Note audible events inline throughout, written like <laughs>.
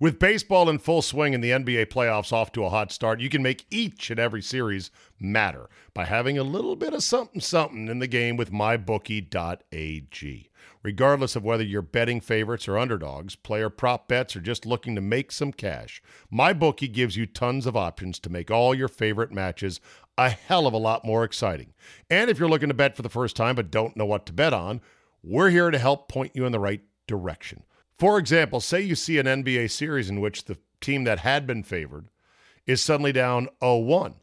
With baseball in full swing and the NBA playoffs off to a hot start, you can make each and every series matter by having a little bit of something something in the game with mybookie.ag. Regardless of whether you're betting favorites or underdogs, player prop bets, or just looking to make some cash, MyBookie gives you tons of options to make all your favorite matches a hell of a lot more exciting. And if you're looking to bet for the first time but don't know what to bet on, we're here to help point you in the right direction. For example, say you see an NBA series in which the team that had been favored is suddenly down 0 1.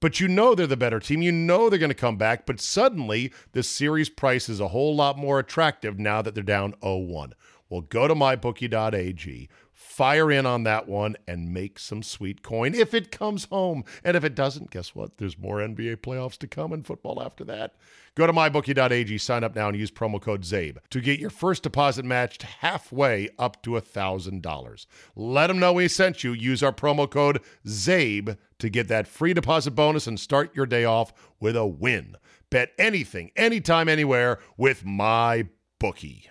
But you know they're the better team. You know they're going to come back. But suddenly, the series price is a whole lot more attractive now that they're down 0 1. Well, go to mybookie.ag, fire in on that one, and make some sweet coin if it comes home. And if it doesn't, guess what? There's more NBA playoffs to come and football after that. Go to mybookie.ag, sign up now, and use promo code ZABE to get your first deposit matched halfway up to $1,000. Let them know we sent you. Use our promo code ZABE to get that free deposit bonus and start your day off with a win. Bet anything, anytime, anywhere with my bookie.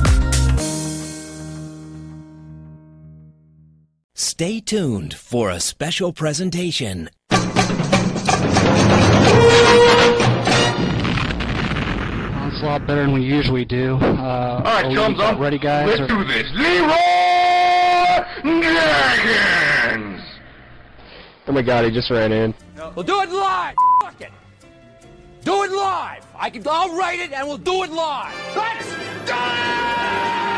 Stay tuned for a special presentation. It's a lot better than we usually do. Uh, All right, chums up. Ready, guys? Let's or- do this. Leroy Dragons. Oh my god, he just ran in. We'll do it live. Fuck it. Do it live. I can. I'll write it and we'll do it live. Let's go.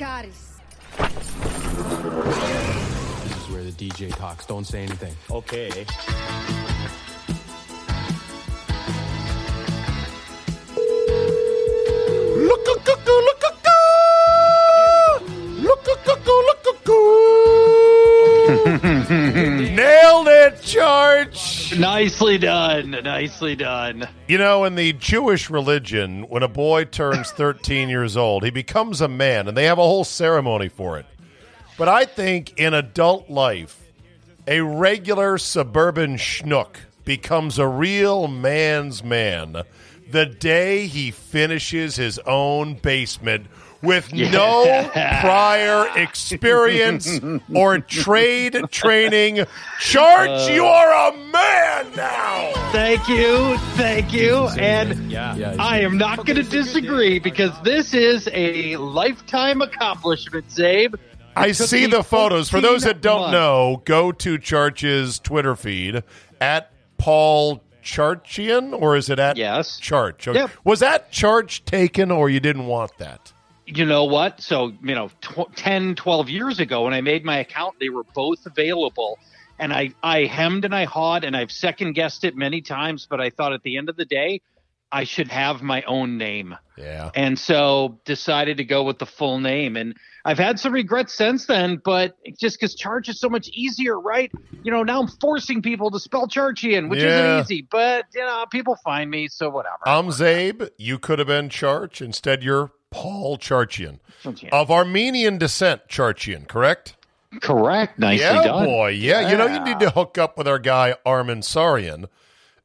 Dracarys. This is where the DJ talks. Don't say anything. Okay. <laughs> Nailed it, George. Nicely done. Nicely done. You know, in the Jewish religion, when a boy turns <laughs> 13 years old, he becomes a man, and they have a whole ceremony for it. But I think in adult life, a regular suburban schnook becomes a real man's man the day he finishes his own basement with no prior experience or trade training. Charch, you are a man now. Thank you. Thank you. And Yeah, yeah. I am not going to disagree because this is a lifetime accomplishment, Zabe. I see the photos. For those that don't months. know, go to Charch's Twitter feed at Paul Charchian, or is it at Yes. Charch? Okay. Yep. Was that Charch taken, or you didn't want that? You know what? So, you know, tw- 10, 12 years ago when I made my account, they were both available. And I, I hemmed and I hawed and I've second guessed it many times, but I thought at the end of the day, I should have my own name. Yeah. and so decided to go with the full name and i've had some regrets since then but just because charch is so much easier right you know now i'm forcing people to spell charchian which Yeah. isn't easy but you know people find me so whatever I'm Zabe. You could have been Charch. Instead, you're Paul Charchian. Charchian. Of Armenian descent, Charchian, correct? correct nicely yeah, done boy. Yeah. You know, you need to hook up with our guy, Armin Sarian,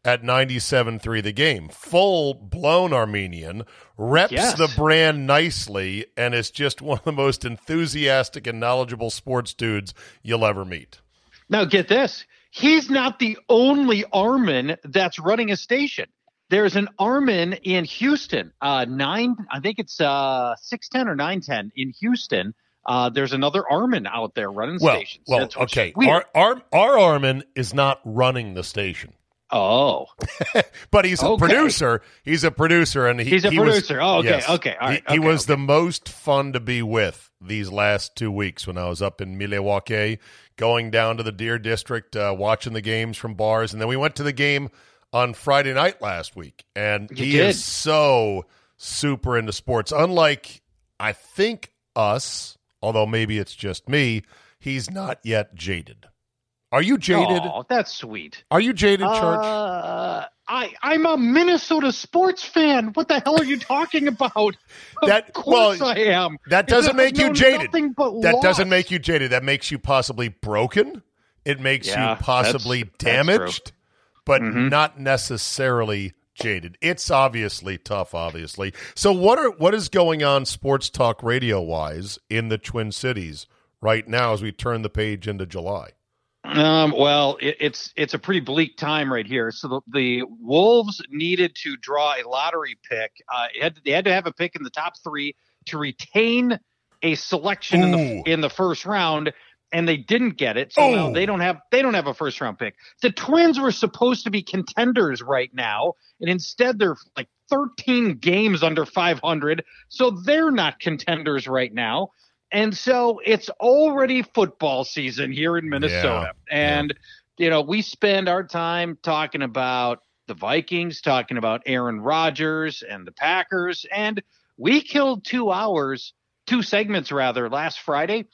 at 97.3 The Game. Full blown Armenian, reps Yes. the brand nicely, and is just one of the most enthusiastic and knowledgeable sports dudes you'll ever meet. now get this he's not the only armin that's running a station there's an Armin in Houston, uh, nine, I think it's uh, 610 or 910 in Houston. Uh, there's another Armin out there running Well, stations. well, That's okay. Our, our our Armin is not running the station, <laughs> oh, but he's a Okay. producer. He's a producer, and he, He's a he was- producer. Oh, okay, yes. okay, all right, He, he was okay. the most fun to be with these last two weeks when I was up in Milwaukee, going down to the Deer District, uh, watching the games from bars, and then we went to the game on Friday night last week, and You he did. is so super into sports. Unlike I think us, although maybe it's just me, he's not yet jaded. Are you jaded? Oh, that's sweet. Are you jaded, Charch? Uh, I I'm a Minnesota sports fan. What the hell are you talking about? <laughs> That- of course well, I am. That doesn't make you jaded. That doesn't make you jaded. That makes you possibly broken. It makes Yeah, you possibly that's- that's damaged, but Mhm. not necessarily jaded. It's obviously tough, obviously. So what are what is going on sports talk radio wise in the Twin Cities right now as we turn the page into July? Um, well, it, it's it's a pretty bleak time right here. So the, the Wolves needed to draw a lottery pick. Uh, had, they had to have a pick in the top three to retain a selection in the in the first round, and they didn't get it. So now oh. they don't have they don't have a first round pick. The Twins were supposed to be contenders right now, and instead they're like 13 games under 500, so they're not contenders right now. And so it's already football season here in Minnesota. And, you know, we spend our time talking about the Vikings, talking about Aaron Rodgers and the Packers. And we killed two hours, two segments rather, last Friday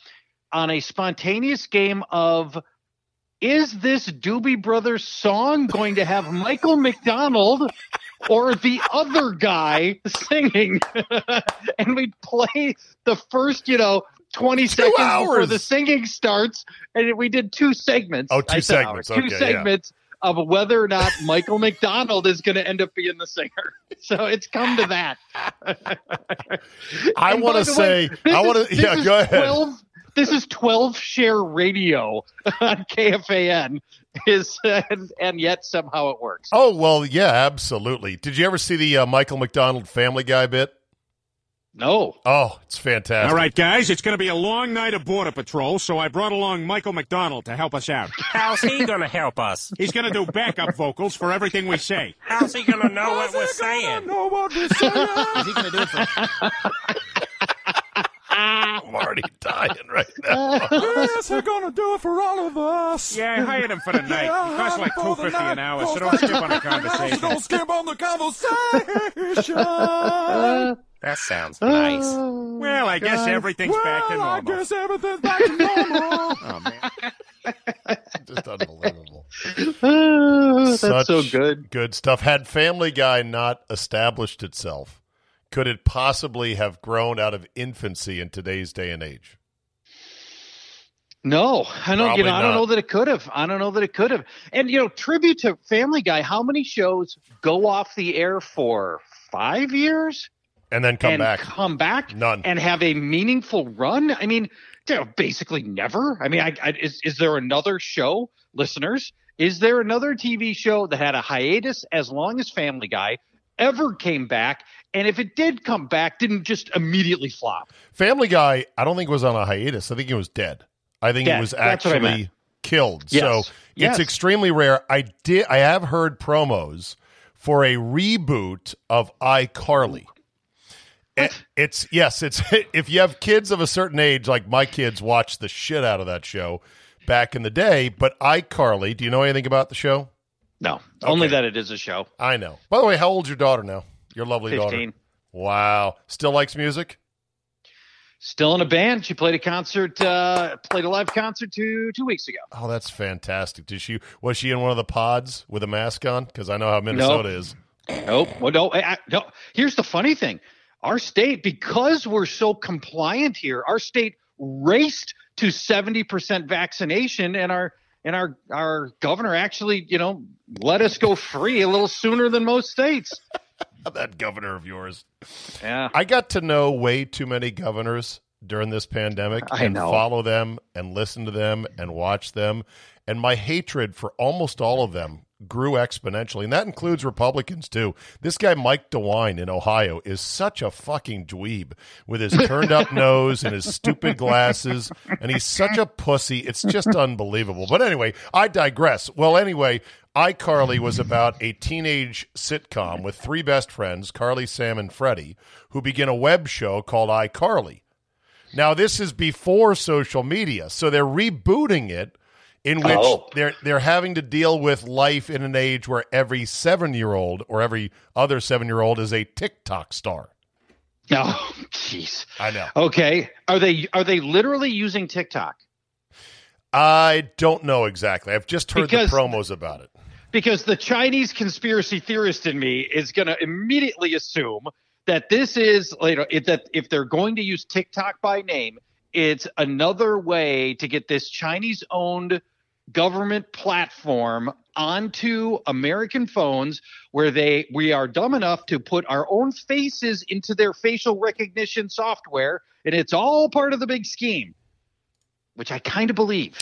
on a spontaneous game of is this Doobie Brothers song going to have Michael McDonald or the other guy singing? <laughs> and we'd play the first, you know, 20 seconds before the singing starts. And we did two segments. Oh, two segments. hours, two Okay, yeah. segments of whether or not Michael McDonald is going to end up being the singer. <laughs> So it's come to that. <laughs> I want to the way, say, I want to, yeah, go ahead. 12 this is 12 share radio <laughs> on KFAN is and, and yet somehow it works. Oh well, yeah, absolutely. Did you ever see the uh, Michael McDonald Family Guy bit? No. Oh, it's fantastic. All right, guys, it's going to be a long night of Border Patrol, so I brought along Michael McDonald to help us out. How's he gonna help us? He's going to do backup vocals for everything we say. How's he gonna know what we're saying? know what we're saying? Is he gonna do it for I'm already <laughs> dying right now. yes, they're going to do it for all of us. Yeah, I hired him for the night. He costs like two fifty an hour, so don't skip on the conversation. Don't skip on the conversation. That sounds nice. Oh, well, I guess everything's back to normal. I guess everything's back to normal. oh man. Just unbelievable. <laughs> Oh, that's Such so good. Good stuff. Had Family Guy not established itself, could it possibly have grown out of infancy in today's day and age? No, I don't. You know, I don't know that it could have. I don't know that it could have. And you know, tribute to Family Guy. How many shows go off the air for five years And then come and back. come back, None. and have a meaningful run? I mean, you know, basically never. I mean, I, I, is is there another show, listeners? Is there another TV show that had a hiatus as long as Family Guy ever came back? And if it did come back, didn't just immediately flop? Family Guy, I don't think was on a hiatus. I think it was dead. I think it was That's what I actually killed. Yes. So Yes. it's extremely rare. I did. I have heard promos for a reboot of iCarly. It, it's yes. It's <laughs> if you have kids of a certain age, like my kids, watch the shit out of that show back in the day. But iCarly, do you know anything about the show? No, only that it is a show. I know. By the way, how old's your daughter now? Your lovely daughter. Wow. Still likes music. Still in a band. She played a concert, uh, played a live concert two two weeks ago. Oh, that's fantastic. Did she was she in one of the pods with a mask on? Because I know how Minnesota is. Nope. Well, no, I- no. Here's the funny thing: our state, because we're so compliant here, our state raced to seventy percent vaccination, and our and our our governor actually, you know, let us go free a little sooner than most states. <laughs> that governor of yours. Yeah. I got to know way too many governors during this pandemic I and know. follow them and listen to them and watch them. And my hatred for almost all of them grew exponentially, and that includes Republicans too. This guy Mike DeWine in Ohio is such a fucking dweeb with his turned up <laughs> nose and his stupid glasses, and he's such a pussy. It's just unbelievable. But anyway, I digress. Well, anyway, iCarly was about a teenage sitcom with three best friends, Carly, Sam, and Freddie, who begin a web show called iCarly. Now, this is before social media, so they're rebooting it in oh. which Oh. they're they're having to deal with life in an age where every seven year old or every other seven year old is a TikTok star. <laughs> Oh, jeez. I know. Okay. Are they are they literally using TikTok? I don't know exactly. I've just heard Because- the promos about it. Because the Chinese conspiracy theorist in me is going to immediately assume that this is you know that if they're going to use TikTok by name, it's another way to get this Chinese owned government platform onto American phones where they we are dumb enough to put our own faces into their facial recognition software and it's all part of the big scheme which I kind of believe.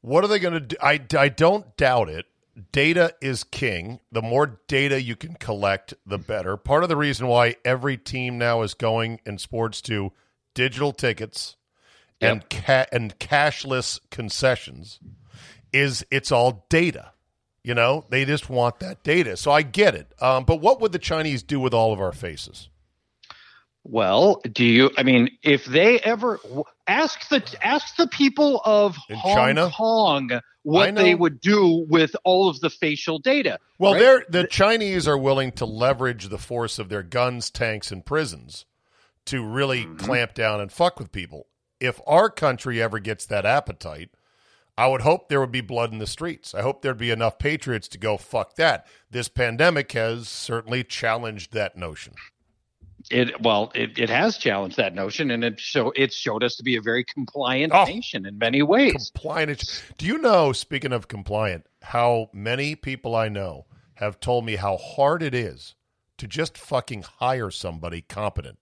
What are they going to do? I, I don't doubt it. Data is king. The more data you can collect, the better. Part of the reason why every team now is going in sports to digital tickets and ca- and cashless concessions is it's all data. You know, they just want that data. So I get it. Um, but what would the Chinese do with all of our faces? Well, do you? I mean, if they ever ask the ask the people of In Hong China? Kong what they would do with all of the facial data. Well, right? they're the Chinese are willing to leverage the force of their guns, tanks, and prisons to really Mm-hmm. clamp down and fuck with people. If our country ever gets that appetite, I would hope there would be blood in the streets. I hope there'd be enough patriots to go fuck that. This pandemic has certainly challenged that notion. It well, it, it has challenged that notion, and it show it showed us to be a very compliant Oh. nation in many ways. Compliant. Do you know, speaking of compliant, how many people I know have told me how hard it is to just fucking hire somebody competent?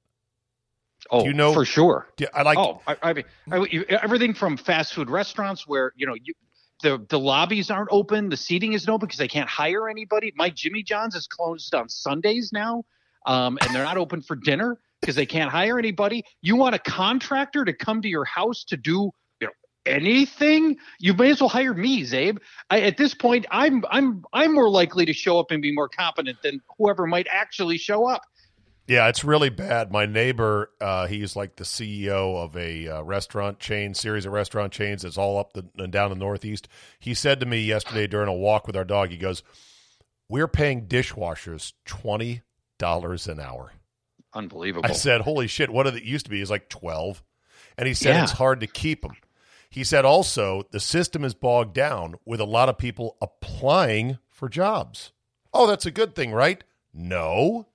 Oh, you know- for sure. Do- I like oh, I, I mean, I, everything from fast food restaurants where you know you, the the lobbies aren't open, the seating isn't open because they can't hire anybody. My Jimmy John's is closed on Sundays now, um, and they're not open for dinner because they can't hire anybody. You want a contractor to come to your house to do you know anything? You may as well hire me, Zabe. I, at this point, I'm I'm I'm more likely to show up and be more competent than whoever might actually show up. Yeah, it's really bad. My neighbor, uh, he's like the CEO of a uh, restaurant chain, series of restaurant chains that's all up the, and down the Northeast. He said to me yesterday during a walk with our dog, he goes, We're paying dishwashers $20 an hour. Unbelievable. I said, Holy shit, what did it used to be? He's like 12. And he said Yeah. it's hard to keep them. He said also the system is bogged down with a lot of people applying for jobs. Oh, that's a good thing, right? No.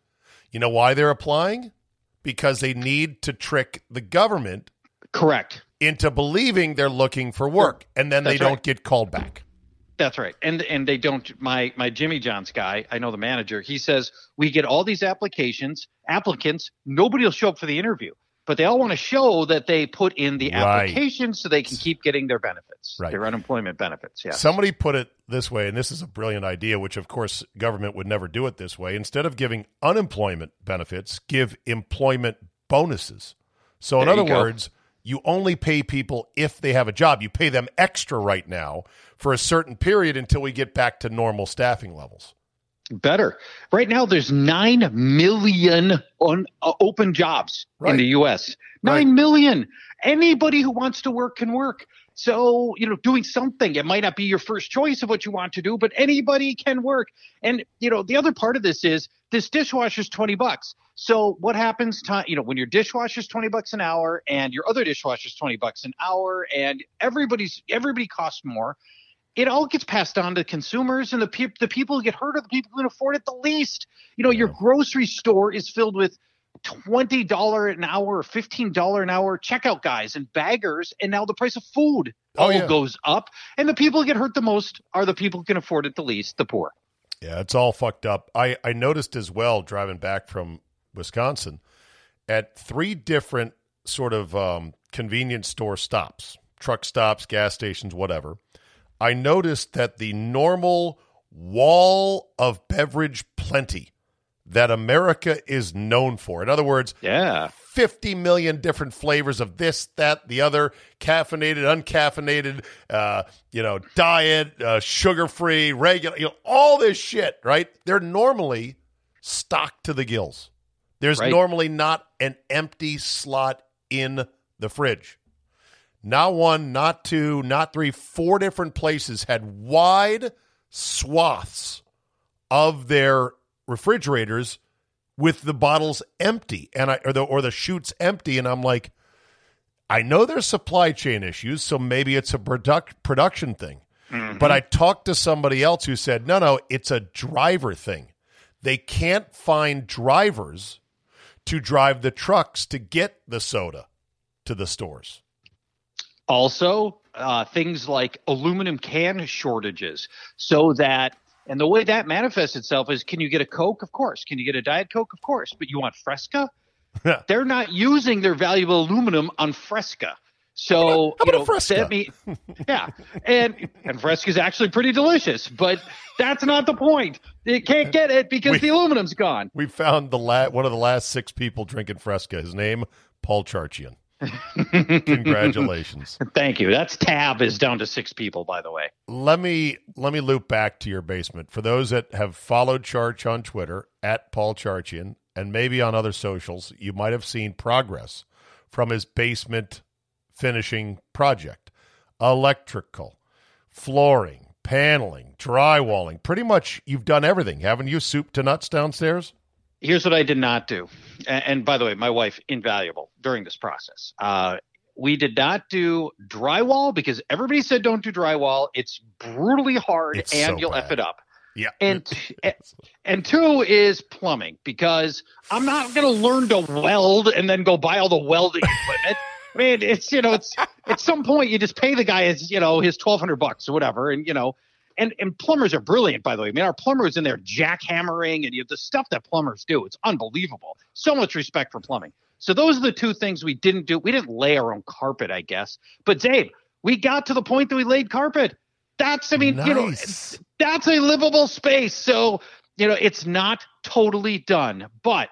You know why they're applying? Because they need to trick the government Correct. into believing they're looking for work and then they don't right. get called back. That's right. And and they don't my my Jimmy John's guy, I know the manager, he says we get all these applications, applicants, nobody will show up for the interview. But they all want to show that they put in the Right. application so they can keep getting their benefits, Right. their unemployment benefits. Yeah. Somebody put it this way, and this is a brilliant idea, which of course government would never do it this way. Instead of giving unemployment benefits, give employment bonuses. So, in other you words, you only pay people if they have a job. You pay them extra right now for a certain period until we get back to normal staffing levels. Better. Right now, there's nine million on uh, open jobs Right. in the U.S. Nine million. Anybody who wants to work can work. So you know, doing something. It might not be your first choice of what you want to do, but anybody can work. And you know, the other part of this is this dishwasher's twenty bucks. So what happens? To, you know, when your dishwasher's twenty bucks an hour and your other dishwasher's twenty bucks an hour, and everybody's everybody costs more it all gets passed on to consumers and the peop the people who get hurt are the people who can afford it the least. You know, your grocery store is filled with twenty dollar an hour or fifteen dollar an hour checkout guys and baggers, and now the price of food Oh, all yeah. goes up. And the people who get hurt the most are the people who can afford it the least, the poor. Yeah, it's all fucked up. I, I noticed as well driving back from Wisconsin at three different sort of um, convenience store stops, truck stops, gas stations, whatever. I noticed that the normal wall of beverage plenty that America is known for. In other words, Yeah. 50 million different flavors of this, that, the other, caffeinated, uncaffeinated, uh, you know, diet, uh, sugar free, regular, you know, all this shit, right? They're normally stocked to the gills. There's Right. normally not an empty slot in the fridge. Not one, not two, not three, four different places had wide swaths of their refrigerators with the bottles empty and I or the or the chutes empty and I'm like I know there's supply chain issues so maybe it's a product production thing. Mm-hmm. But I talked to somebody else who said no no it's a driver thing. They can't find drivers to drive the trucks to get the soda to the stores. Also, uh, things like aluminum can shortages, so that and the way that manifests itself is: can you get a Coke? Of course. Can you get a Diet Coke? Of course. But you want Fresca? <laughs> They're not using their valuable aluminum on Fresca. So How you about a know, Fresca? me, <laughs> yeah, and and Fresca is actually pretty delicious, but that's not the point. They can't get it because We- the aluminum's gone. We found the la- one of the last six people drinking Fresca. His name Paul Charchian. <laughs> Congratulations. Thank you. That's tab is down to six people, by the way. let me let me loop back to your basement. For those that have followed Charch on Twitter at Paul Charchian and maybe on other socials, you might have seen progress from his basement finishing project. Electrical, flooring, paneling, drywalling. Pretty much you've done everything, haven't you? Soup to nuts downstairs? Here's what I did not do. And, and by the way, my wife invaluable during this process. Uh, we did not do drywall because everybody said don't do drywall. It's brutally hard It's and so you'll bad. f it up. Yeah. <laughs> And and two is plumbing because I'm not going to learn to weld and then go buy all the welding equipment. I mean, it's you know, it's at some point you just pay the guy his you know his twelve hundred bucks or whatever, and you know, and and plumbers are brilliant by the way. I mean, our plumbers in there jackhammering and you know, the stuff that plumbers do, it's unbelievable. So much respect for plumbing. So those are the two things we didn't do. We didn't lay our own carpet, I guess. But Dave, we got to the point that we laid carpet. That's I mean, you know, that's a livable space. So, you know, it's not totally done, but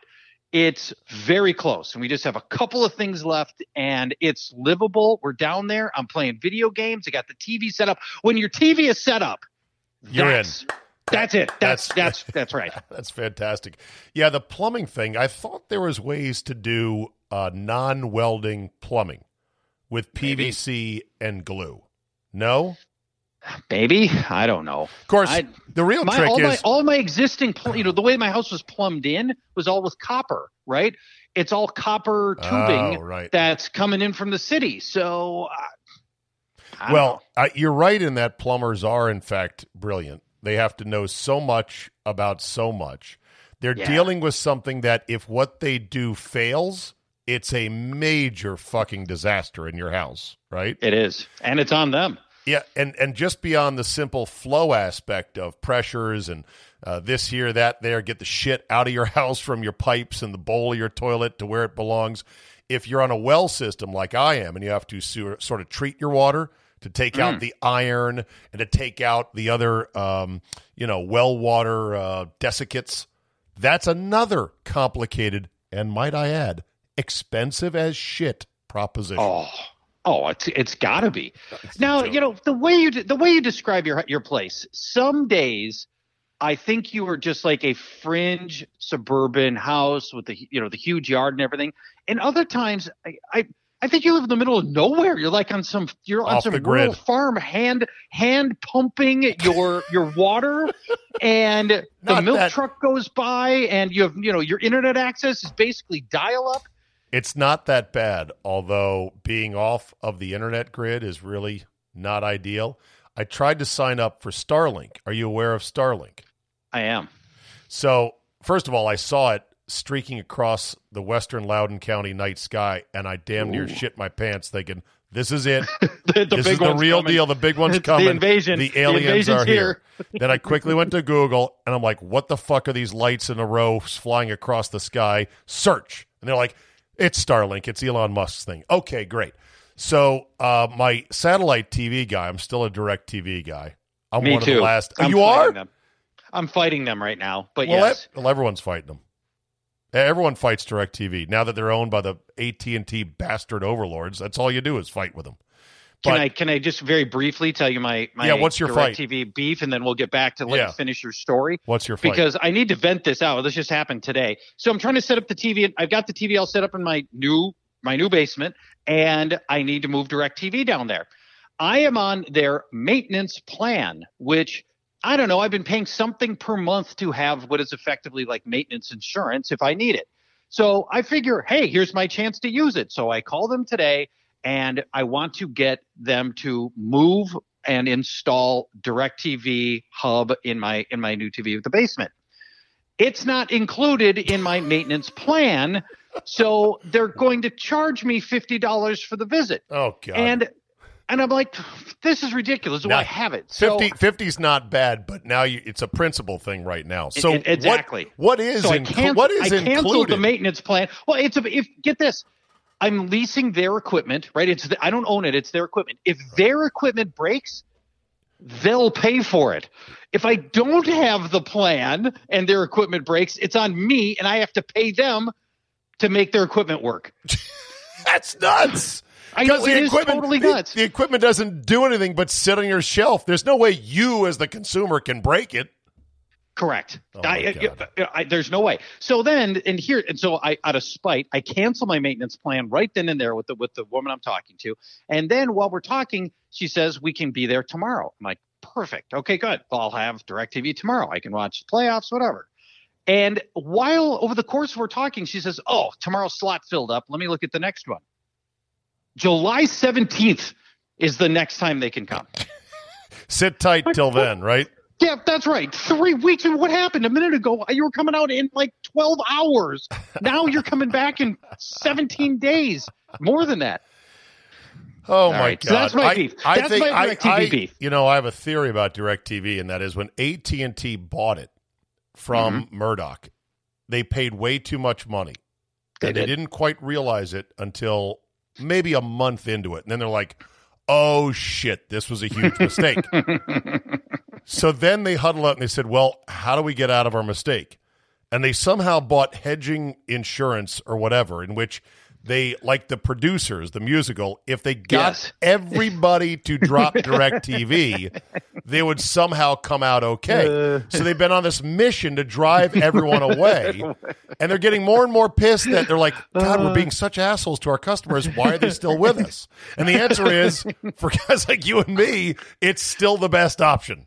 it's very close. And we just have a couple of things left and it's livable. We're down there. I'm playing video games. I got the TV set up. When your TV is set up, You're in. that's, That's it. That's that's that's right. <laughs> That's fantastic. Yeah, the plumbing thing. I thought there was ways to do uh, non-welding plumbing with PVC and glue. No, Maybe I don't know. of course. I- the real my, trick all my is all my existing, pl- you know, the way my house was plumbed in was all with copper, right? It's all copper tubing Oh, right. that's coming in from the city. So, uh, I well, I, you're right in that plumbers are in fact brilliant. They have to know so much about so much. They're Yeah. dealing with something that if what they do fails, it's a major fucking disaster in your house, right? it is, and it's on them. Yeah, and and just beyond the simple flow aspect of pressures and uh, this here, that there, get the shit out of your <laughs> house from your pipes and the bowl of your toilet to where it belongs. If you're on a well system like I am, and you have to sort of treat your water to take out the iron and to take out the other, um, you know, well water uh, desiccates, that's another complicated and might I add, expensive as shit proposition. Oh, oh, it's it's got to be. Now, you know the way you de- the way you describe your your place. Some days, I think you are just like a fringe suburban house with the you know the huge yard and everything. And other times, I. I I think you live in the middle of nowhere. You're like on some you're on some rural farm, hand hand pumping your your water, <laughs> and the milk that- truck goes by, and you have you know your internet access is basically dial up. It's not that bad, although being off of the internet grid is really not ideal. I tried to sign up for Starlink. Are you aware of Starlink? I am. So, first of all, I saw it streaking across the western Loudoun County night sky, and I damn near Ooh. shit my pants thinking, this is it. <laughs> The, the this is the real coming. deal. The big one's <laughs> coming. The invasion. The aliens invasion's are here. <laughs> then I quickly went to Google and I'm like, what the fuck are these lights in a row flying across the sky? Search. And they're like, it's Starlink. It's Elon Musk's thing. Okay, great. So uh, my satellite TV guy, I'm still a DirecTV guy. I'm Me one too. of the last. I'm you fighting are? them. I'm fighting them right now. But well, yes, well, everyone's fighting them. Everyone fights DirecTV now that they're owned by the AT and T bastard overlords. That's all you do is fight with them. can I can I just very briefly tell you my my Yeah, what's your fight? TV beef, and then we'll get back to let Yeah. you finish your story. What's your fight? because I need to vent this out. This just happened today. So I'm trying to set up the TV. I've got the TV all set up in my new my new basement, and I need to move DirecTV down there. I am on their maintenance plan, which I don't know. I've been paying something per month to have what is effectively like maintenance insurance if I need it. So I figure, hey, here's my chance to use it. So I call them today and I want to get them to move and install DirecTV hub in my in my new TV with the basement. It's not included in my maintenance plan, so they're going to charge me fifty dollars for the visit. Oh god. And and I'm like, this is ridiculous. Do Now, I have it? So 50 50's not bad, but now you, it's a principal thing right now. So E- exactly. What, what is so I inclu- cancel- what is I canceled included? the maintenance plan. Well, it's a if get this. I'm leasing their equipment, right? It's the, I don't own it. It's their equipment. If their equipment breaks, they'll pay for it. If I don't have the plan and their equipment breaks, it's on me, and I have to pay them to make their equipment work. <laughs> That's nuts. I know, Because the it is equipment, totally the- nuts. The, equipment doesn't do anything but sit on your shelf. There's no way you, as the consumer, can break it. Correct. Oh, I, I- I- I- there's no way. So then, and here, and so I, out of spite, I cancel my maintenance plan right then and there with the with the woman I'm talking to. And then while we're talking, she says we can be there tomorrow. I'm like, perfect. Okay, good. Well, I'll have DirecTV tomorrow. I can watch the playoffs, whatever. And while over the course we're talking, she says, "Oh, tomorrow's slot filled up. Let me look at the next one." July 17th is the next time they can come. <laughs> Sit tight till then, right? Yeah, that's right. Three weeks. And what happened a minute ago? You were coming out in like 12 hours. <laughs> Now you're coming back in 17 days. More than that. Oh my right, god! so that's my I, beef. I That's think my DirecTV I- beef. You know, I have a theory about DirecTV, and that is when AT and T bought it from Mm-hmm. Murdoch, they paid way too much money, They and they didn't quite realize it until maybe a month into it, and then they're like, "Oh shit, this was a huge mistake." <laughs> so then they huddle up and they said, "Well, how do we get out of our mistake?" And they somehow bought hedging insurance or whatever, in which they, like the producers, the musical, if they got Yes. <laughs> everybody to drop DirecTV, they would somehow come out okay. Uh. so they've been on this mission to drive everyone <laughs> away. And they're getting more and more pissed that they're like, God, we're uh. being such assholes to our customers. Why are they still with us? And the answer is, for guys like you and me, it's still the best option.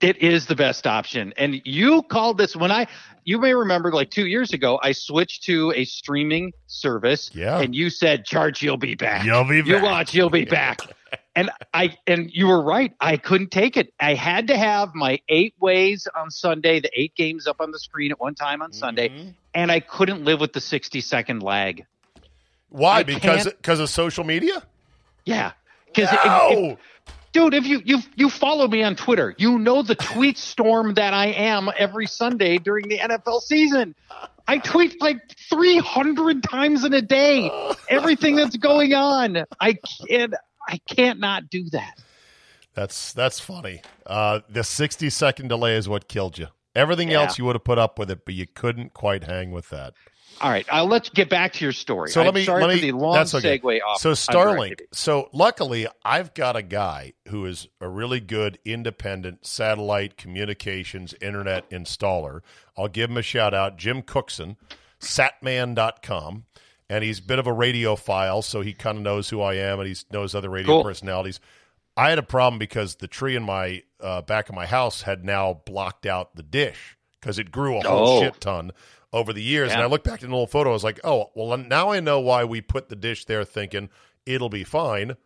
It is the best option. And you called this when I, you may remember like two years ago, I switched to a streaming service. Yeah. And you said, Charch, you'll be back. You'll be back. You watch, you'll be back. <laughs> And I and you were right. I couldn't take it. I had to have my eight ways on Sunday, the eight games up on the screen at one time on Mm-hmm. Sunday, and I couldn't live with the sixty second lag. Why? I Because because of social media? Yeah, because No! Dude, if you you you follow me on Twitter, you know the tweet storm that I am every Sunday during the NFL season. I tweet like 300 times in a day, everything that's going on. I can't I can't not do that. That's that's funny. Uh, the sixty second delay is what killed you. Everything Yeah. else you would have put up with it, but you couldn't quite hang with that. All right, I'll let's get back to your story. So I'm let me sorry let me for the long that's okay. segue off. So Starlink. So luckily, I've got a guy who is a really good independent satellite communications internet installer. I'll give him a shout out, Jim Cookson, satman.com. And he's a bit of a radiophile, so he kind of knows who I am and he knows other radio Cool. personalities. I had a problem because the tree in my uh, back of my house had now blocked out the dish because it grew a whole Oh. shit ton over the years. And I look back at an old photo. I was like, oh, well, now I know why we put the dish there thinking it'll be fine.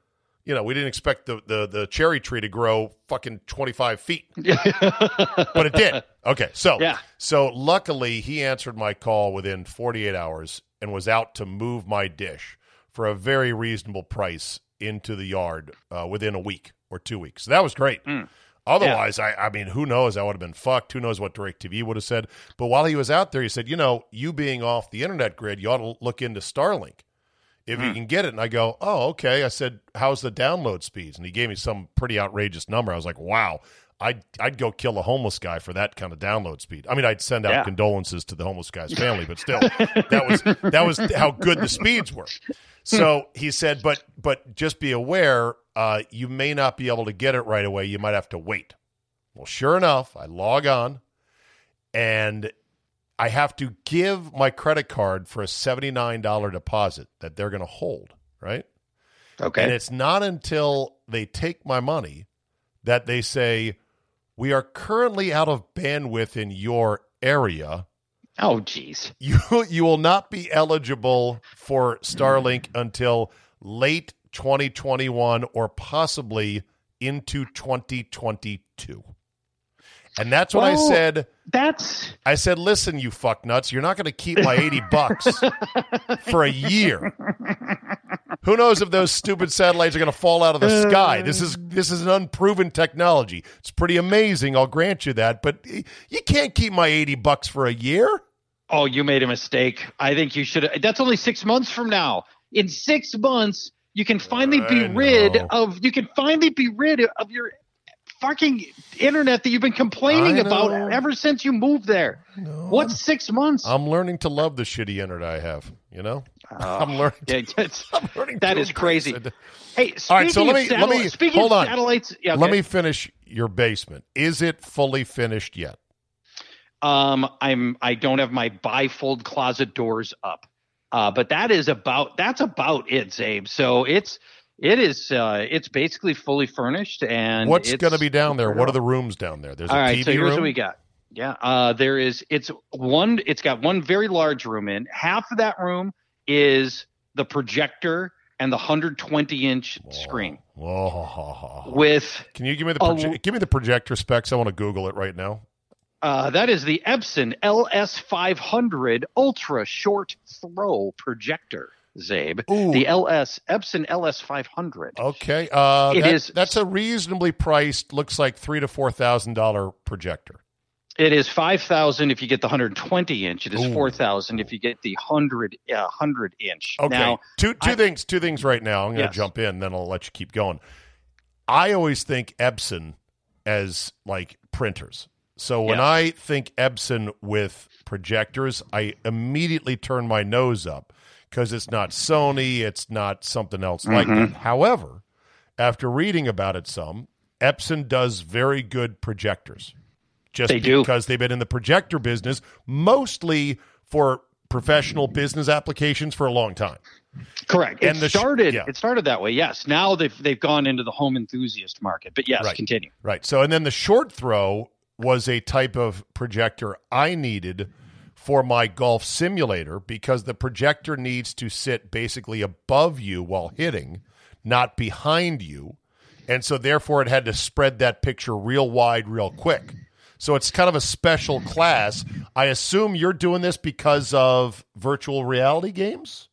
You know, we didn't expect the, the, the cherry tree to grow fucking 25 feet, <laughs> but it did. Okay. So, Yeah. so luckily he answered my call within 48 hours and was out to move my dish for a very reasonable price into the yard uh, within a week or two weeks. So that was great. Otherwise, I, I mean, who knows? I would have been fucked. Who knows what DirecTV would have said? But while he was out there, he said, you know, you being off the internet grid, you ought to look into Starlink. if Hmm. you can get it. And I go, oh, okay. I said, how's the download speeds? And he gave me some pretty outrageous number. I was like, wow. I'd, I'd go kill a homeless guy for that kind of download speed. I mean, I'd send out Yeah. condolences to the homeless guy's <laughs> family, but still, that was that was how good the speeds were. So he said, but but just be aware, uh, you may not be able to get it right away. You might have to wait. Well, sure enough, I log on, and I have to give my credit card for a seventy nine dollar deposit that they're going to hold. Right. Okay. And it's not until they take my money that they say, We are currently out of bandwidth in your area. Oh, geez. <laughs> You, you will not be eligible for Starlink until late 2021 or possibly into 2022. And that's when I said, That's I said, listen, you fuck nuts, you're not going to keep my 80 bucks <laughs> for a year. Who knows if those stupid satellites are going to fall out of the sky? This is this is an unproven technology. It's pretty amazing, I'll grant you that, but you can't keep my 80 bucks for a year. Oh, you made a mistake. I think you should. That's only six months from now. In six months, you can finally be rid of. You can finally be rid of your fucking internet that you've been complaining I about know. ever since you moved there. What's six months? I'm learning to love the shitty internet I have, you know? I'm learning Yeah, it's- <laughs> that is crazy. it. Hey, All right, so let me let me speaking hold of on. satellites. Yeah, Let me finish your basement. Is it fully finished yet? Um, I'm I don't have my bifold closet doors up, uh, but that is about that's about it, Zabe. So it's it is uh, it's basically fully furnished and What's going to be down there? What are the rooms down there? There's All a right, TV so here's room. what we got. Yeah, uh, there is. It's one. It's got one very large room in. Half of that room is the projector and the 120 inch screen Whoa. <laughs> with Can you give me the a- give me the projector specs? I want to Google it right now. Uh, that is the Epson LS500 ultra short throw projector, Zabe. Ooh. The LS Epson LS500. Okay, uh, It that- is- That's a reasonably priced. Looks like three to four thousand dollar projector. It is 5,000 if you get the 120 inch. It is Ooh. 4,000 if you get the 100 uh, 100 inch. Okay, Now, two two I- things. Two things right now. I'm going to Yes. jump in, then I'll let you keep going. I always think Epson as like printers. So when Yes. I think Epson with projectors, I immediately turn my nose up because it's not Sony, it's not something else like Mm-hmm. that. However, after reading about it some, Epson does very good projectors. Just They do. because they've been in the projector business mostly for professional business applications for a long time. correct. and it the sh- started. yeah. It started that way. Yes. Now they've they've gone into the home enthusiast market. But yes, Right. continue. Right. So, and then the short throw was a type of projector I needed for my golf simulator because the projector needs to sit basically above you while hitting, not behind you. And so, therefore, it had to spread that picture real wide, real quick. So, it's kind of a special class. I assume you're doing this because of virtual reality games?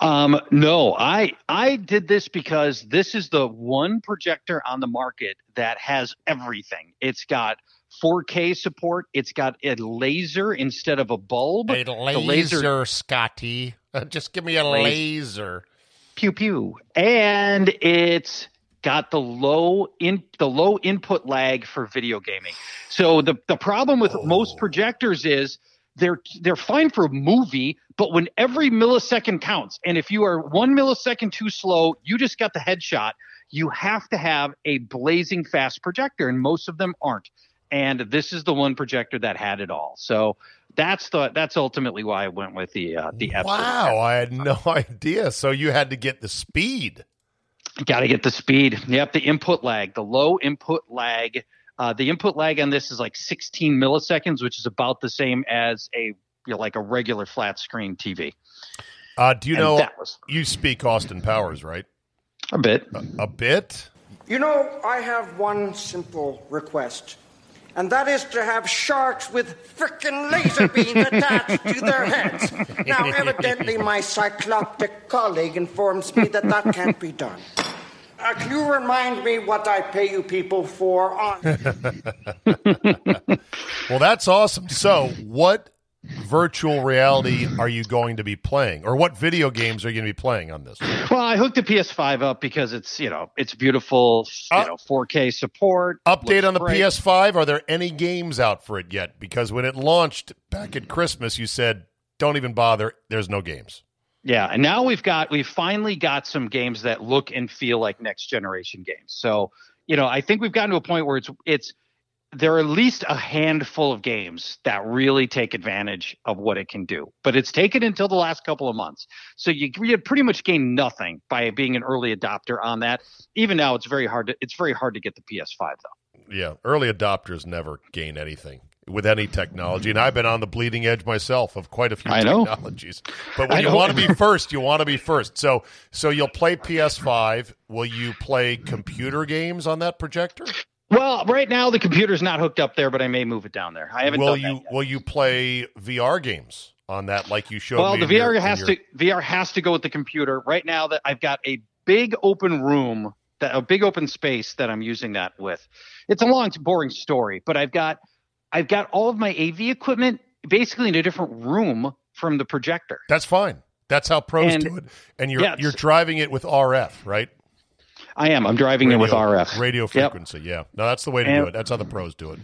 Um, no, I I did this because this is the one projector on the market that has everything. It's got 4K support. It's got a laser instead of a bulb. A The laser, Scotty. Uh, Just give me a Laser. laser. pew pew, and it's got the low in the low input lag for video gaming. So the the problem with most projectors is they're they're fine for a movie, but when every millisecond counts, and if you are one millisecond too slow, you just got the headshot. You have to have a blazing fast projector, and most of them aren't. And this is the one projector that had it all. So that's the that's ultimately why I went with the uh, the Epson. Wow, I had no <laughs> idea. So you had to get the speed. Got to get the speed. Yep, the input lag, the low input lag. Uh, the input lag on this is like 16 milliseconds, which is about the same as a you know, like a regular flat screen TV. Uh, do you And know that was- you speak Austin Powers, right? A bit. A, a bit. You know, I have one simple request, and that is to have sharks with frickin' laser beams attached to their heads. Now, evidently, my cycloptic colleague informs me that that can't be done. Uh, can you remind me what I pay you people for on? <laughs> Well, that's awesome. So, what virtual reality are you going to be playing, or what video games are you going to be playing on this? Well, I hooked the PS5 up because it's you know it's beautiful, you Uh, know, 4K support. Update on the great. PS5. Are there any games out for it yet? Because when it launched back at Christmas, you said don't even bother. There's no games. Yeah, and now we've got we've finally got some games that look and feel like next generation games. So, you know, I think we've gotten to a point where it's it's there are at least a handful of games that really take advantage of what it can do. But it's taken until the last couple of months. So you, you pretty much gain nothing by being an early adopter on that. Even now it's very hard to it's very hard to get the PS5 though. Yeah, early adopters never gain anything with any technology, and I've been on the bleeding edge myself of quite a few I know. technologies. But <laughs> I when you want to be first, you want to be first. So, so you'll play PS5. Will you play computer games on that projector? Well, right now the computer's not hooked up there, but I may move it down there. I haven't will done that you will you play VR games on that like you showed me? well, the in your- VR has your- to VR has to go with the computer. Right now that I've got a big open room, that a big open space that I'm using that with. It's a long, boring story, but I've got I've got all of my AV equipment basically in a different room from the projector. That's fine. That's how pros And- do it. And you're Yeah, you're driving it with RF, right? I am. I'm driving it with RF. Radio Yep. frequency. Yeah. No, that's the way to do it. That's how the pros do it.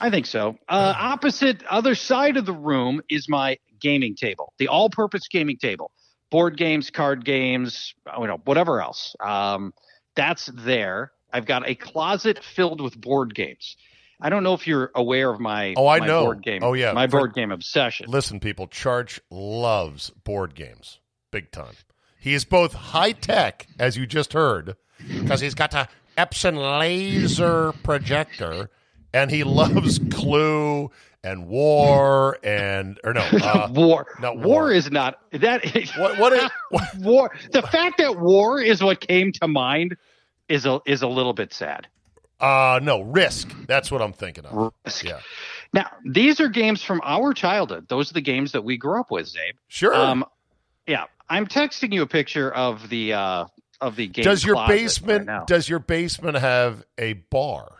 I think so. Uh, opposite other side of the room is my gaming table, the all-purpose gaming table, board games, card games, you know, whatever else. Um, that's there. I've got a closet filled with board games. I don't know if you're aware of my Oh, I my know. board game. Oh, yeah. my For- board game obsession. Listen, people, Charch loves board games big time. He is both high tech, as you just heard, because he's got a Epson laser projector, and he <laughs> loves Clue and War and or no uh, <laughs> war. no, war. War. is not that. <laughs> What- what is- war? The fact that war is what came to mind is a is a little bit sad. uh no Risk. That's what I'm thinking of. Risk. Yeah, Now, these are games from our childhood. Those are the games that we grew up with, Zabe. sure. Um, yeah, I'm texting you a picture of the uh, of the game. does your basement right does your basement have a bar?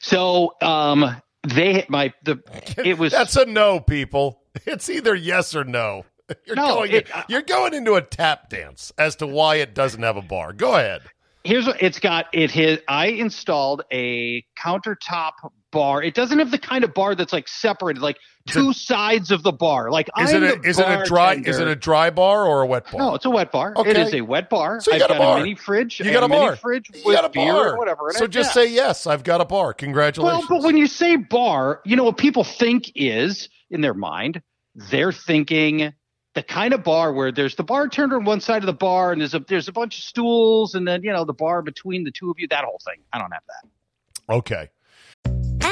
so um, they my the <laughs> it was That's a no, people. It's either yes or no. <laughs> You're No, going it- you're going into a tap dance as to why it doesn't have a bar. Go ahead. here's what it's got. It his I installed a countertop bar. It doesn't have the kind of bar that's like separated, like two sides of the bar. Like Is I'm it a, is it a dry is it a dry bar or a wet bar? No, it's a wet bar. It Okay. is a wet bar. So you I've got a bar. mini fridge. You got a mini bar. fridge You with got a beer bar. or whatever. So it. just Yeah. say yes. I've got a bar. Congratulations. Well, but when you say bar, you know what people think is in their mind, they're thinking the kind of bar where there's the bartender on one side of the bar and there's a there's a bunch of stools and then you know the bar between the two of you. That whole thing. I don't have that. okay.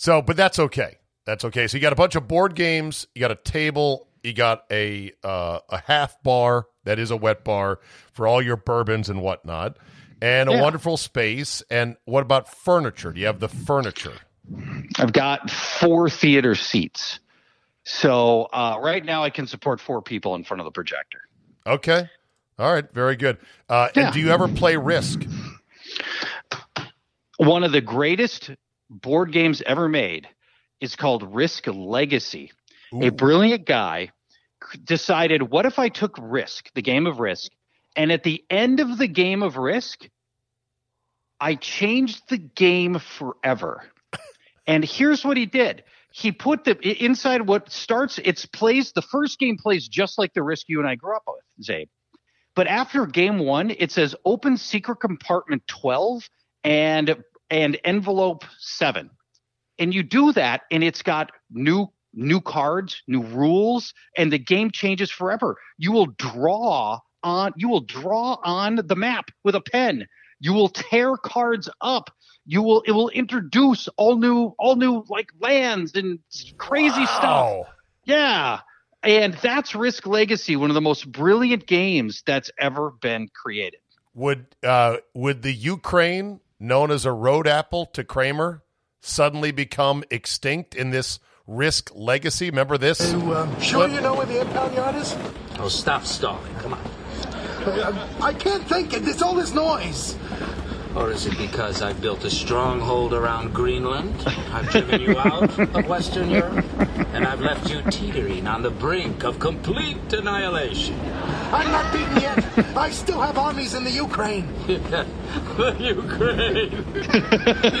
So, but that's okay. That's okay. So you got a bunch of board games. You got a table. You got a uh, a half bar that is a wet bar for all your bourbons and whatnot, and a Yeah. wonderful space. And what about furniture? Do you have the furniture? I've got four theater seats. So uh, right now I can support four people in front of the projector. Okay. All right. Very good. Uh, Yeah. And do you ever play Risk? One of the greatest board games ever made is called Risk Legacy. A brilliant guy decided, what if I took Risk, the game of Risk, and at the end of the game of Risk, I changed the game forever. and here's what he did he put the inside what starts. It's plays the first game plays just like the risk you and I grew up with, Zabe. But after game one, it says open secret compartment twelve and and envelope seven, and you do that, and it's got new new cards, new rules, and the game changes forever. You will draw on you will draw on the map with a pen. You will tear cards up. You will it will introduce all new all new like lands and crazy stuff. Yeah. And that's Risk Legacy, one of the most brilliant games that's ever been created. Would uh, would the Ukraine, known as a road apple to Kramer, suddenly become extinct in this Risk Legacy? Remember this? Sure you know where the impound yard is? Oh, stop stalling. Come on. Uh, I can't think. There's all this noise. Or is it because I've built a stronghold around Greenland? I've driven you out of Western Europe? And I've left you teetering on the brink of complete annihilation. I'm not beaten yet. I still have armies in the Ukraine. <laughs> the Ukraine.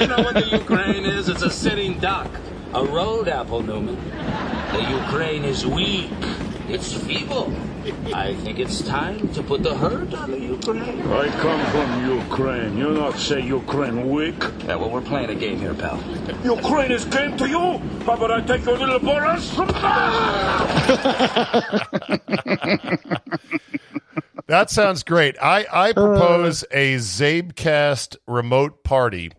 you know what the Ukraine is? It's a sitting duck. A road apple, Newman. The Ukraine is weak. It's feeble. I think it's time to put the hurt on the Ukraine. I come from Ukraine. You not say Ukraine weak? Yeah, well, we're playing a game here, pal. Ukraine is game to you? How about I take your little Boris? <laughs> That sounds great. I, I propose a Zabecast remote party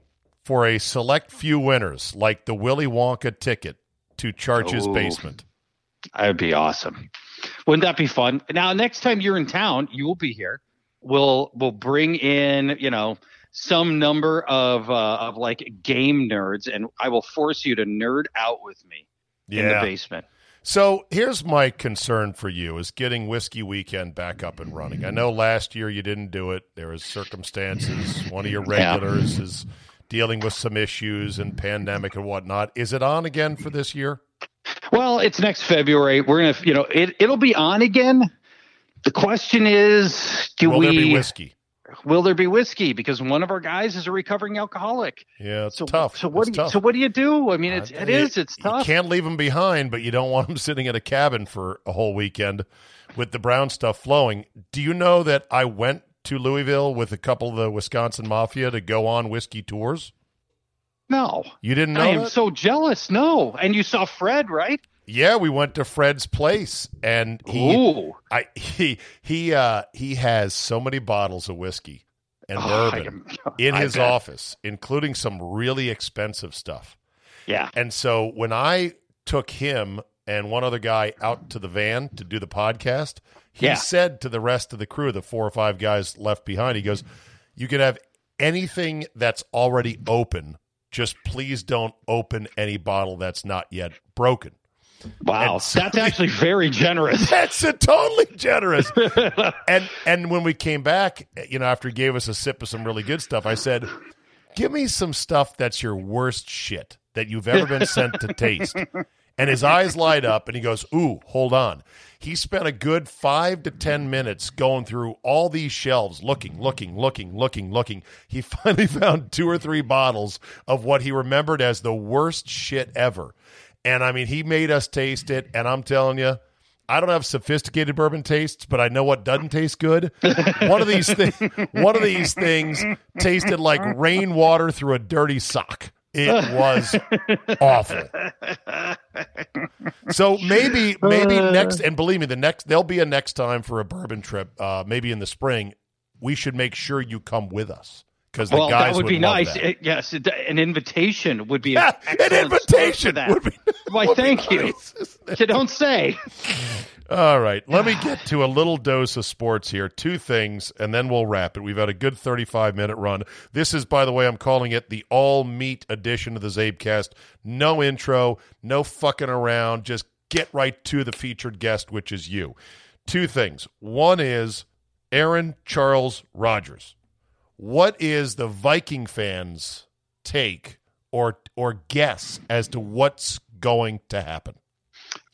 for a select few winners, like the Willy Wonka ticket to Charch's Ooh. basement. That would be awesome. Wouldn't that be fun? Now, next time you're in town, you will be here. We'll we'll bring in you know some number of uh, of like game nerds, and I will force you to nerd out with me in the basement. So here's my concern for you is getting Whiskey Weekend back up and running. I know last year you didn't do it. There was circumstances. One of your <laughs> Yeah. regulars is dealing with some issues and pandemic and whatnot. Is it on again for this year? Well, it's next February. We're gonna you know it it'll be on again. The question is, do Will we there be whiskey? will there be whiskey? Because one of our guys is a recovering alcoholic. Yeah, it's So tough. So what It's do you, tough. so what do you do? I mean, it's, it You- is. It's You tough. can't leave them behind, but you don't want them <laughs> sitting in a cabin for a whole weekend with the brown stuff flowing. Do you know that I went to Louisville with a couple of the Wisconsin Mafia to go on whiskey tours? No, You didn't know I am that? so jealous. No, and you saw Fred, right? Yeah, we went to Fred's place, and he, Ooh. I, he, he, uh, he has so many bottles of whiskey and Oh, bourbon <laughs> in I his bet. office, including some really expensive stuff. Yeah. And so when I took him and one other guy out to the van to do the podcast, he Yeah. said to the rest of the crew, the four or five guys left behind, he goes, "You can have anything that's already open. Just please don't open any bottle that's not yet broken." Wow, so- <laughs> that's actually very generous. <laughs> That's a totally generous. <laughs> and and when we came back, you know, after he gave us a sip of some really good stuff, I said, "Give me some stuff that's your worst shit that you've ever been sent to taste." And his eyes light up, and he goes, "Ooh, hold on." He spent a good five to ten minutes going through all these shelves, looking, looking, looking, looking, looking. He <laughs> finally found two or three bottles of what he remembered as the worst shit ever. And I mean, he made us taste it, and I'm telling you, I don't have sophisticated bourbon tastes, but I know what doesn't taste good. one of these things, <laughs> one of these things tasted like rainwater through a dirty sock. It was awful. So maybe, maybe next, and believe me, the next there'll be a next time for a bourbon trip. Uh, maybe in the spring, we should make sure you come with us because the well, guys that would, be love nice. It- yes, it- an invitation would be Yeah, an, an excellent start for invitation that. would be- <laughs> Why, would be thank you. nice, You don't say. <laughs> All right, let me <sighs> get to a little dose of sports here. Two things, and then we'll wrap it. We've had a good 35 minute run. This is, by the way, I'm calling it the all meat edition of the Zabecast. No intro, no fucking around. Just get right to the featured guest, which is you. Two things. One is Aaron Charles Rodgers. What is the Viking fans' take or or guess as to what's going to happen?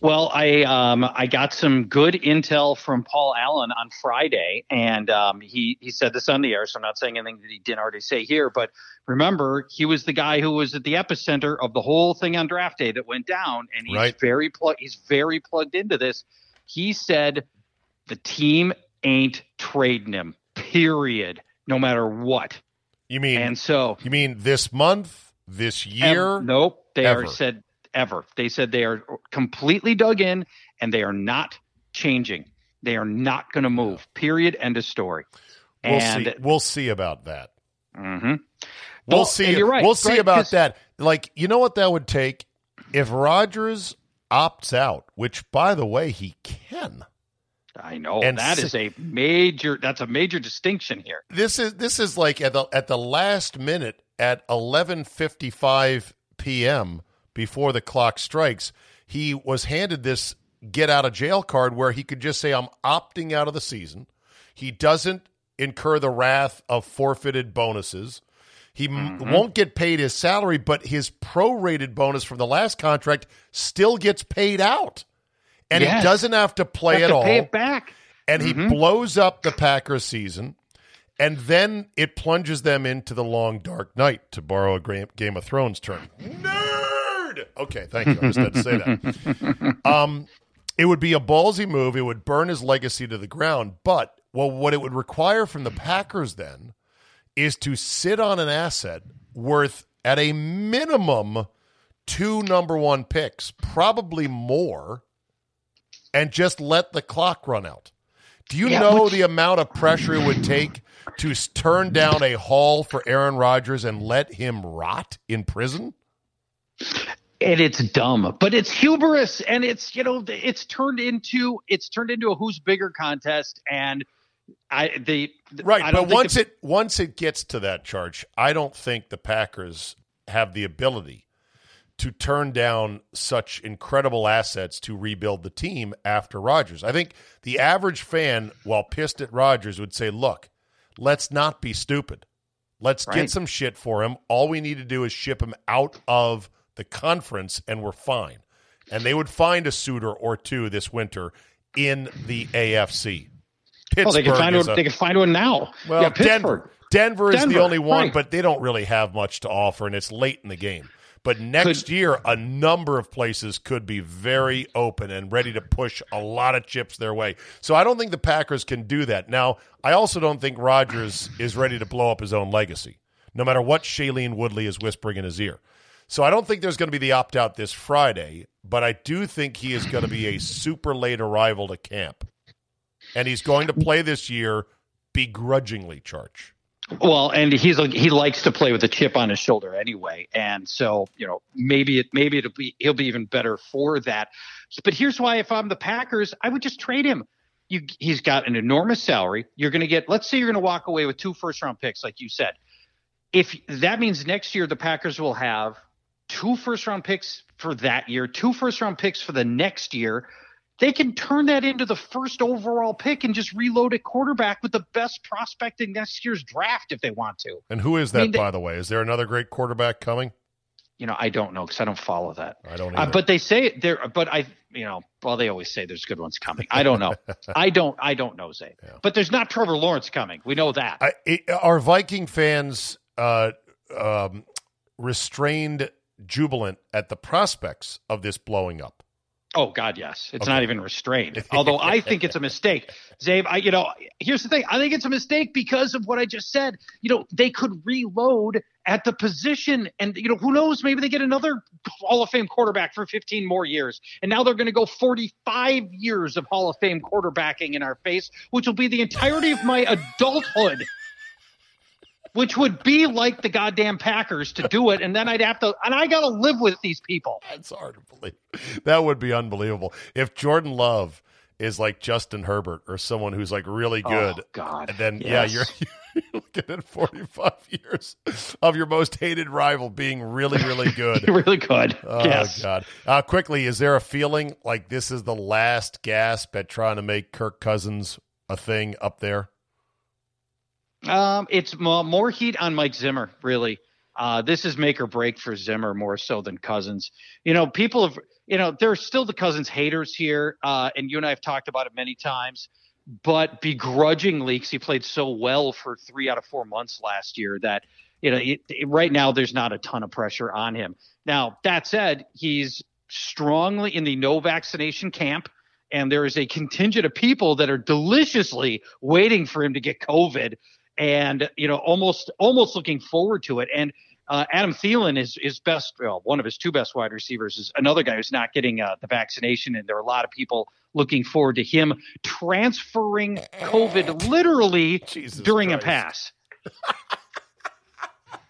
Well, I um, I got some good intel from Paul Allen on Friday, and um, he he said this on the air, so I'm not saying anything that he didn't already say here. But remember, he was the guy who was at the epicenter of the whole thing on draft day that went down, and he's Right. very pl- he's very plugged into this. He said the team ain't trading him. Period. No matter what. You mean And so you mean this month, this year? Ev- nope. They Ever. are said ever. They said they are completely dug in and they are not changing. They are not going to move. Period. End of story. We'll and see. We'll see about that. Mhm. We'll Well, see. you're right, We'll see right, about 'cause- that. Like, you know what that would take if Rodgers opts out, which by the way he can. I know And that si- is a major. That's a major distinction here. This is this is like at the at the last minute at 11:55 p.m. before the clock strikes, he was handed this get out of jail card where he could just say I'm opting out of the season. He doesn't incur the wrath of forfeited bonuses. He Mm-hmm. won't get paid his salary, but his prorated bonus from the last contract still gets paid out. And Yes. he doesn't have to play Have at to all pay it back. and he Mhm. blows up the Packers season, and then it plunges them into the long dark night, to borrow a Game of Thrones term. Nerd. Okay, thank you. I just had to say that. <laughs> Um, it would be a ballsy move. It would burn his legacy to the ground. But well, what it would require from the Packers then is to sit on an asset worth at a minimum two number one picks, probably more, and just let the clock run out. Do you Yeah, know which- the amount of pressure it would take to turn down a haul for Aaron Rodgers and let him rot in prison? and it's dumb but it's hubris and it's you know it's turned into it's turned into a who's bigger contest and i the Right, I but once the- it once it gets to that charch, I don't think the Packers have the ability to turn down such incredible assets to rebuild the team after Rodgers. I think the average fan, while pissed at Rodgers, would say, "Look, let's not be stupid. Let's get some shit for him. All we need to do is ship him out of the conference, and we're fine." And they would find a suitor or two this winter in the AFC. well, they can Pittsburgh find one a- they can find one now well, yeah, Pittsburgh. Denver. Denver is the only one, right. but they don't really have much to offer, and it's late in the game. But next year, a number of places could be very open and ready to push a lot of chips their way. So I don't think the Packers can do that. Now, I also don't think Rodgers is ready to blow up his own legacy, no matter what Shailene Woodley is whispering in his ear. So I don't think there's going to be the opt out this Friday, but I do think he is going to be a super late arrival to camp. And he's going to play this year begrudgingly, Charch. Well, and he's he likes to play with a chip on his shoulder anyway, and so you know maybe it maybe it'll be he'll be even better for that. But here's why: if I'm the Packers, I would just trade him. You, he's got an enormous salary. You're going to get. Let's say you're going to walk away with two first round picks, like you said. If that means next year the Packers will have two first round picks for that year, two first round picks for the next year. They can turn that into the first overall pick and just reload at quarterback with the best prospect in next year's draft if they want to. And who is I that, mean, they- by the way? Is there another great quarterback coming? You know, I don't know because I don't follow that. I don't Uh, but they say there, but I, you know, well, they always say there's good ones coming. I don't know. <laughs> I don't. I don't know, Zay. But there's not Trevor Lawrence coming. We know that. I, it, are Viking fans uh, um, restrained, jubilant at the prospects of this blowing up? Oh God, yes. It's Okay. not even restrained. <laughs> Although I think it's a <laughs> mistake. Zabe, I you know, here's the thing. I think it's a mistake because of what I just said. You know, they could reload at the position and you know, who knows, maybe they get another Hall of Fame quarterback for 15 more years. And now they're going to go 45 years of Hall of Fame quarterbacking in our face, which will be the entirety of my adulthood. Which would be like the goddamn Packers to do it, and then I'd have to, and I got to live with these people. That's hard to believe. That would be unbelievable. If Jordan Love is like Justin Herbert or someone who's like really good, Oh, God. and then Yes. yeah, you're, <laughs> you're looking at 45 years of your most hated rival being really, really good. <laughs> really good. Oh yes. God! Uh, quickly, is there a feeling like this is the last gasp at trying to make Kirk Cousins a thing up there? Um, it's more heat on Mike Zimmer, really. Uh, this is make or break for Zimmer more so than Cousins. You know, people have, you know, there's still the Cousins haters here, uh, and you and I have talked about it many times. But begrudgingly, because he played so well for three out of four months last year, that you know, it, it, right now there's not a ton of pressure on him. Now that said, he's strongly in the no vaccination camp and there is a contingent of people that are deliciously waiting for him to get COVID, and you know, almost almost looking forward to it. And uh, Adam Thielen is is best, well, one of his two best wide receivers is another guy who's not getting uh, the vaccination, and there are a lot of people looking forward to him transferring COVID <laughs> literally Jesus during Christ. a pass. <laughs>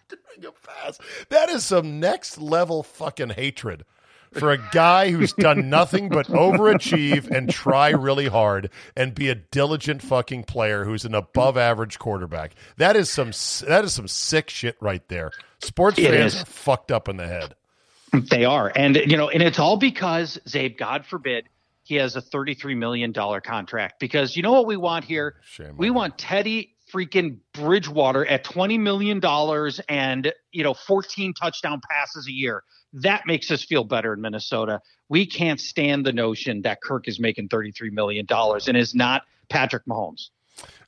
During a pass. That is some next level fucking hatred for a guy who's done nothing but overachieve and try really hard and be a diligent fucking player who's an above average quarterback. That is some that is some sick shit right there. Sports It fans is. are fucked up in the head. They are. And, you know, and it's all because, Zabe, God forbid, he has a $33 million contract. Because you know what we want here? Shame we want Teddy freaking Bridgewater at $20 million and, you know, 14 touchdown passes a year. That makes us feel better in Minnesota. We can't stand the notion that Kirk is making $33 million and is not Patrick Mahomes.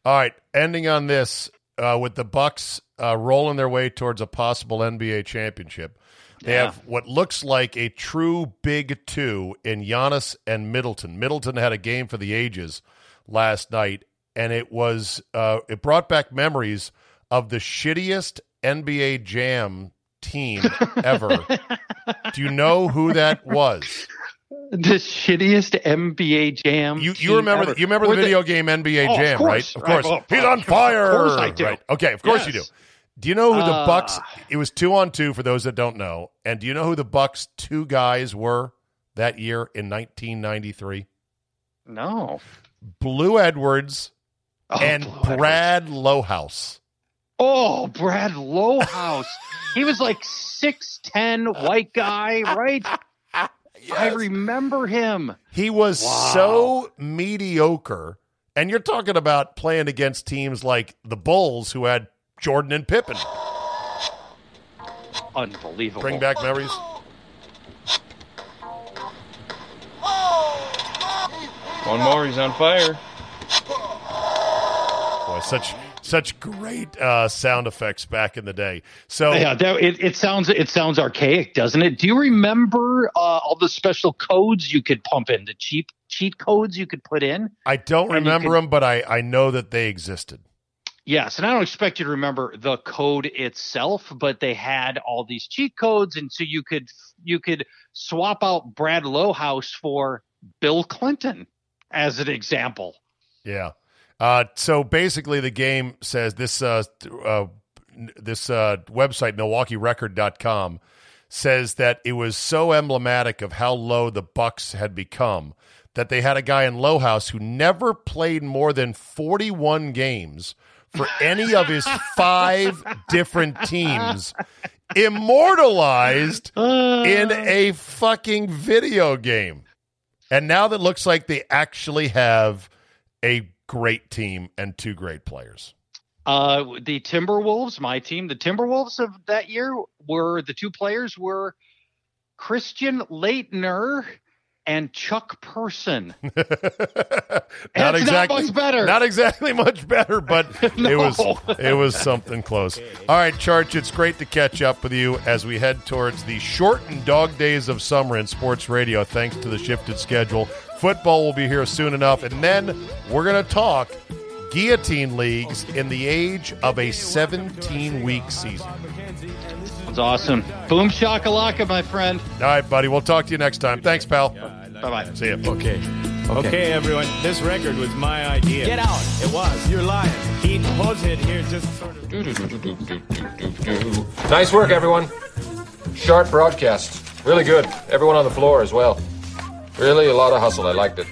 All right, ending on this uh, with the Bucks uh, rolling their way towards a possible NBA championship. They Yeah. have what looks like a true big two in Giannis and Middleton. Middleton had a game for the ages last night, and it was uh, it brought back memories of the shittiest NBA Jam team ever. <laughs> Do you know who that was? The shittiest NBA jam. You you team remember ever. you remember the video game NBA Oh, Jam, course. right? Of course. Right. Oh, He's on of fire. course I do. Right. Okay, of course you do. Do you know who the Uh, Bucks? It was two on two for those that don't know. And do you know who the Bucks two guys were that year in 1993? No. Blue Edwards Oh, and Blue Brad Lohaus. Oh, Brad Lohaus. he was like 6'10 white guy, right? <laughs> I remember him. He was Wow. so mediocre. And you're talking about playing against teams like the Bulls who had Jordan and Pippen. Unbelievable. Bring back memories. One more, he's on fire. Such such great uh, sound effects back in the day. So yeah, that, it, it sounds it sounds archaic, doesn't it? Do you remember uh, all the special codes you could pump in, the cheap cheat codes you could put in? I don't remember could- them, but I, I know that they existed. Yes, and I don't expect you to remember the code itself, but they had all these cheat codes, and so you could you could swap out Brad Lohaus for Bill Clinton as an example. Yeah. Uh, so basically, the game says this uh, uh, this uh, website MilwaukeeRecord.com says that it was so emblematic of how low the Bucks had become that they had a guy in Lohaus who never played more than 41 games for any of his five different teams immortalized in a fucking video game. And now that looks like they actually have a great team and two great players. Uh, the Timberwolves, my team, the Timberwolves of that year were the two players were Christian Laettner and Chuck Person. <laughs> not It's not much better. Not exactly much better, but <laughs> it was it was something close. All right, Charch, it's great to catch up with you as we head towards the shortened dog days of summer in sports radio, thanks to the shifted schedule. Football will be here soon enough, and then we're going to talk guillotine leagues in the age of a 17 week season. That's awesome. Boom shakalaka, my friend. All right, buddy. We'll talk to you next time. Thanks, pal. Bye bye. See ya. Okay. okay. everyone. This record was my idea. Get out. It was. You're lying. Pete Buzzhead here just sort of. Nice work, everyone. Sharp broadcast. Really good. Everyone on the floor as well. Really a lot of hustle. I liked it.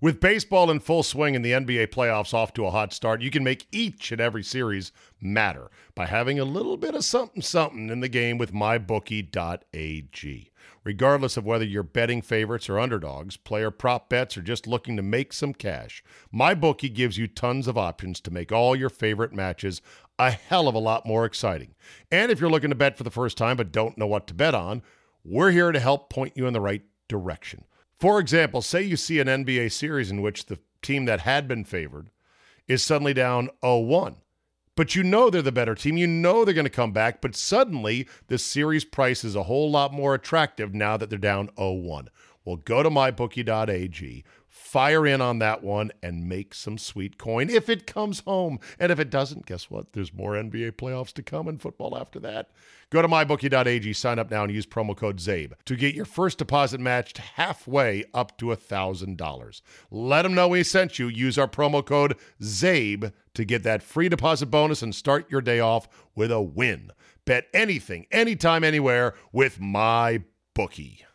With baseball in full swing and the NBA playoffs off to a hot start, you can make each and every series matter by having a little bit of something something in the game with mybookie.ag. Regardless of whether you're betting favorites or underdogs, player prop bets, or just looking to make some cash, MyBookie gives you tons of options to make all your favorite matches a hell of a lot more exciting. And if you're looking to bet for the first time but don't know what to bet on, we're here to help point you in the right direction. For example, say you see an NBA series in which the team that had been favored is suddenly down 0 1. But you know they're the better team. You know they're going to come back, but suddenly the series price is a whole lot more attractive now that they're down 0 1. Well, go to mybookie.ag, fire in on that one, and make some sweet coin if it comes home. And if it doesn't, guess what? There's more NBA playoffs to come and football after that. Go to mybookie.ag, sign up now, and use promo code ZABE to get your first deposit matched halfway up to $1,000. Let them know we sent you. Use our promo code ZABE to get that free deposit bonus and start your day off with a win. Bet anything, anytime, anywhere with my bookie.